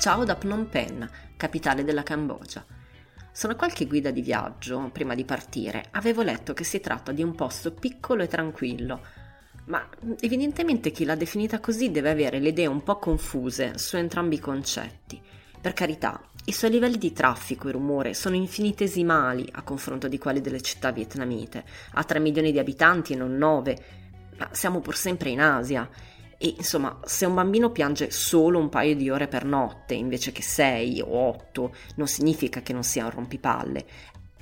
Ciao da Phnom Penh, capitale della Cambogia. Sono qualche guida di viaggio, prima di partire, avevo letto che si tratta di un posto piccolo e tranquillo, ma evidentemente chi l'ha definita così deve avere le idee un po' confuse su entrambi i concetti. Per carità, i suoi livelli di traffico e rumore sono infinitesimali a confronto di quelli delle città vietnamite. Ha 3 milioni di abitanti e non 9, ma siamo pur sempre in Asia e insomma, se un bambino piange solo un paio di ore per notte invece che sei o otto, non significa che non sia un rompipalle.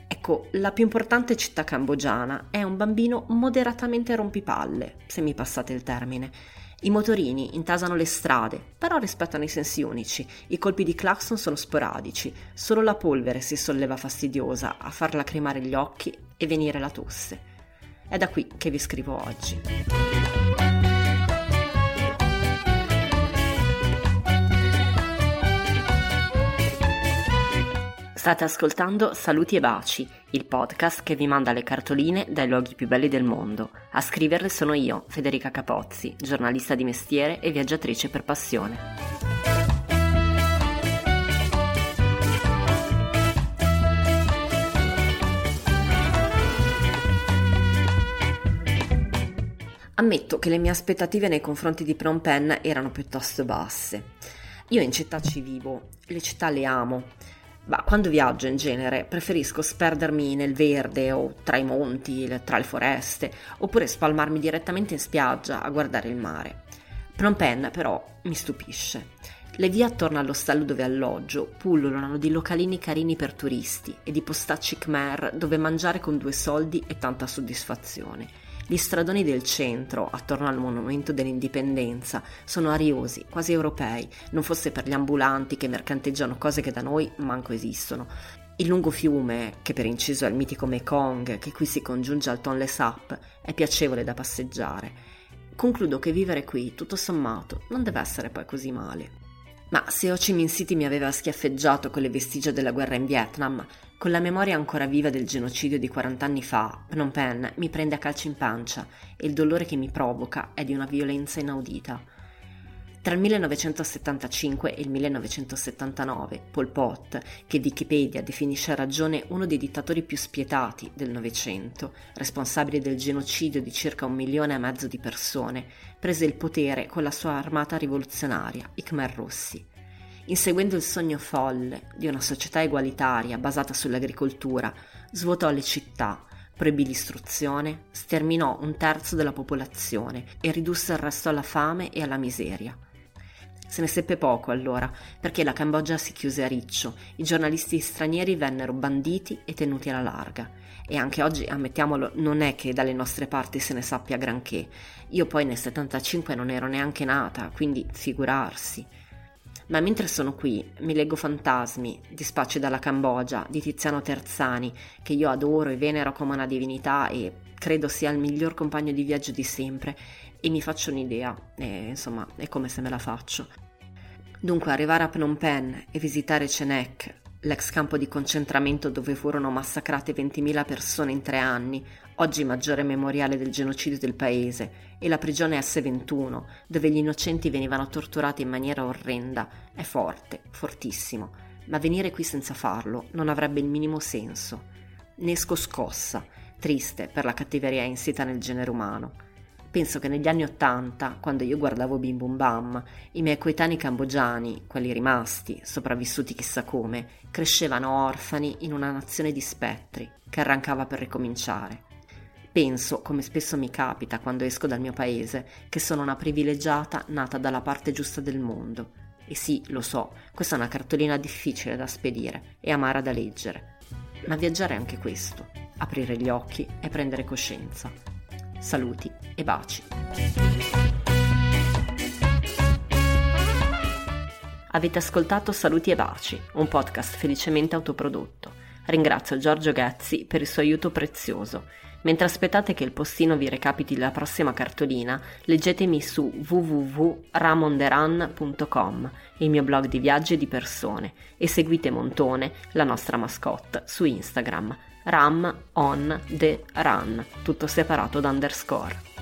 Ecco, la più importante città cambogiana è un bambino moderatamente rompipalle, se mi passate il termine. I motorini intasano le strade, però rispettano i sensi unici. I colpi di clacson sono sporadici. Solo la polvere si solleva fastidiosa a far lacrimare gli occhi e venire la tosse. È da qui che vi scrivo oggi. State ascoltando Saluti e Baci, il podcast che vi manda le cartoline dai luoghi più belli del mondo. A scriverle sono io, Federica Capozzi, giornalista di mestiere e viaggiatrice per passione. Ammetto che le mie aspettative nei confronti di Phnom Penh erano piuttosto basse. Io in città ci vivo, le città le amo ma quando viaggio in genere preferisco sperdermi nel verde o tra i monti, tra le foreste, oppure spalmarmi direttamente in spiaggia a guardare il mare. Phnom Penh però mi stupisce. Le vie attorno all'ostello dove alloggio pullulano di localini carini per turisti e di postacci khmer dove mangiare con due soldi e tanta soddisfazione. Gli stradoni del centro, attorno al monumento dell'indipendenza, sono ariosi, quasi europei, non fosse per gli ambulanti che mercanteggiano cose che da noi manco esistono. Il lungo fiume, che per inciso è il mitico Mekong, che qui si congiunge al Tonle Sap, è piacevole da passeggiare. Concludo che vivere qui, tutto sommato, non deve essere poi così male. Ma se Ho Chi Minh City mi aveva schiaffeggiato con le vestigia della guerra in Vietnam, con la memoria ancora viva del genocidio di 40 anni fa, Phnom Penh mi prende a calci in pancia e il dolore che mi provoca è di una violenza inaudita. Tra il 1975 e il 1979, Pol Pot, che Wikipedia definisce a ragione uno dei dittatori più spietati del Novecento, responsabile del genocidio di circa un milione e mezzo di persone, prese il potere con la sua armata rivoluzionaria, i Khmer Rossi. Inseguendo il sogno folle di una società egualitaria basata sull'agricoltura, svuotò le città, proibì l'istruzione, sterminò un terzo della popolazione e ridusse il resto alla fame e alla miseria. Se ne seppe poco allora, perché la Cambogia si chiuse a riccio, i giornalisti stranieri vennero banditi e tenuti alla larga. E anche oggi, ammettiamolo, non è che dalle nostre parti se ne sappia granché. Io poi nel 75 non ero neanche nata, quindi figurarsi. Ma mentre sono qui, mi leggo Fantasmi, Dispacci dalla Cambogia, di Tiziano Terzani, che io adoro e venero come una divinità e credo sia il miglior compagno di viaggio di sempre, e mi faccio un'idea, e insomma è come se me la faccio. Dunque arrivare a Phnom Penh e visitare Chenek, l'ex campo di concentramento dove furono massacrate 20.000 persone in tre anni, oggi maggiore memoriale del genocidio del paese, e la prigione S21, dove gli innocenti venivano torturati in maniera orrenda, è forte, fortissimo, ma venire qui senza farlo non avrebbe il minimo senso. Ne esco scossa, triste per la cattiveria insita nel genere umano. Penso che negli anni Ottanta, quando io guardavo Bim Bum Bam, i miei coetanei cambogiani, quelli rimasti, sopravvissuti chissà come, crescevano orfani in una nazione di spettri che arrancava per ricominciare. Penso, come spesso mi capita quando esco dal mio paese, che sono una privilegiata nata dalla parte giusta del mondo. E sì, lo so, questa è una cartolina difficile da spedire e amara da leggere. Ma viaggiare è anche questo, aprire gli occhi e prendere coscienza. Saluti e baci. Avete ascoltato Saluti e Baci, un podcast felicemente autoprodotto. Ringrazio Giorgio Ghezzi per il suo aiuto prezioso. Mentre aspettate che il postino vi recapiti la prossima cartolina, leggetemi su www.ramonderan.com, il mio blog di viaggi e di persone, e seguite Montone, la nostra mascotte, su Instagram ram on the run, tutto separato da underscore.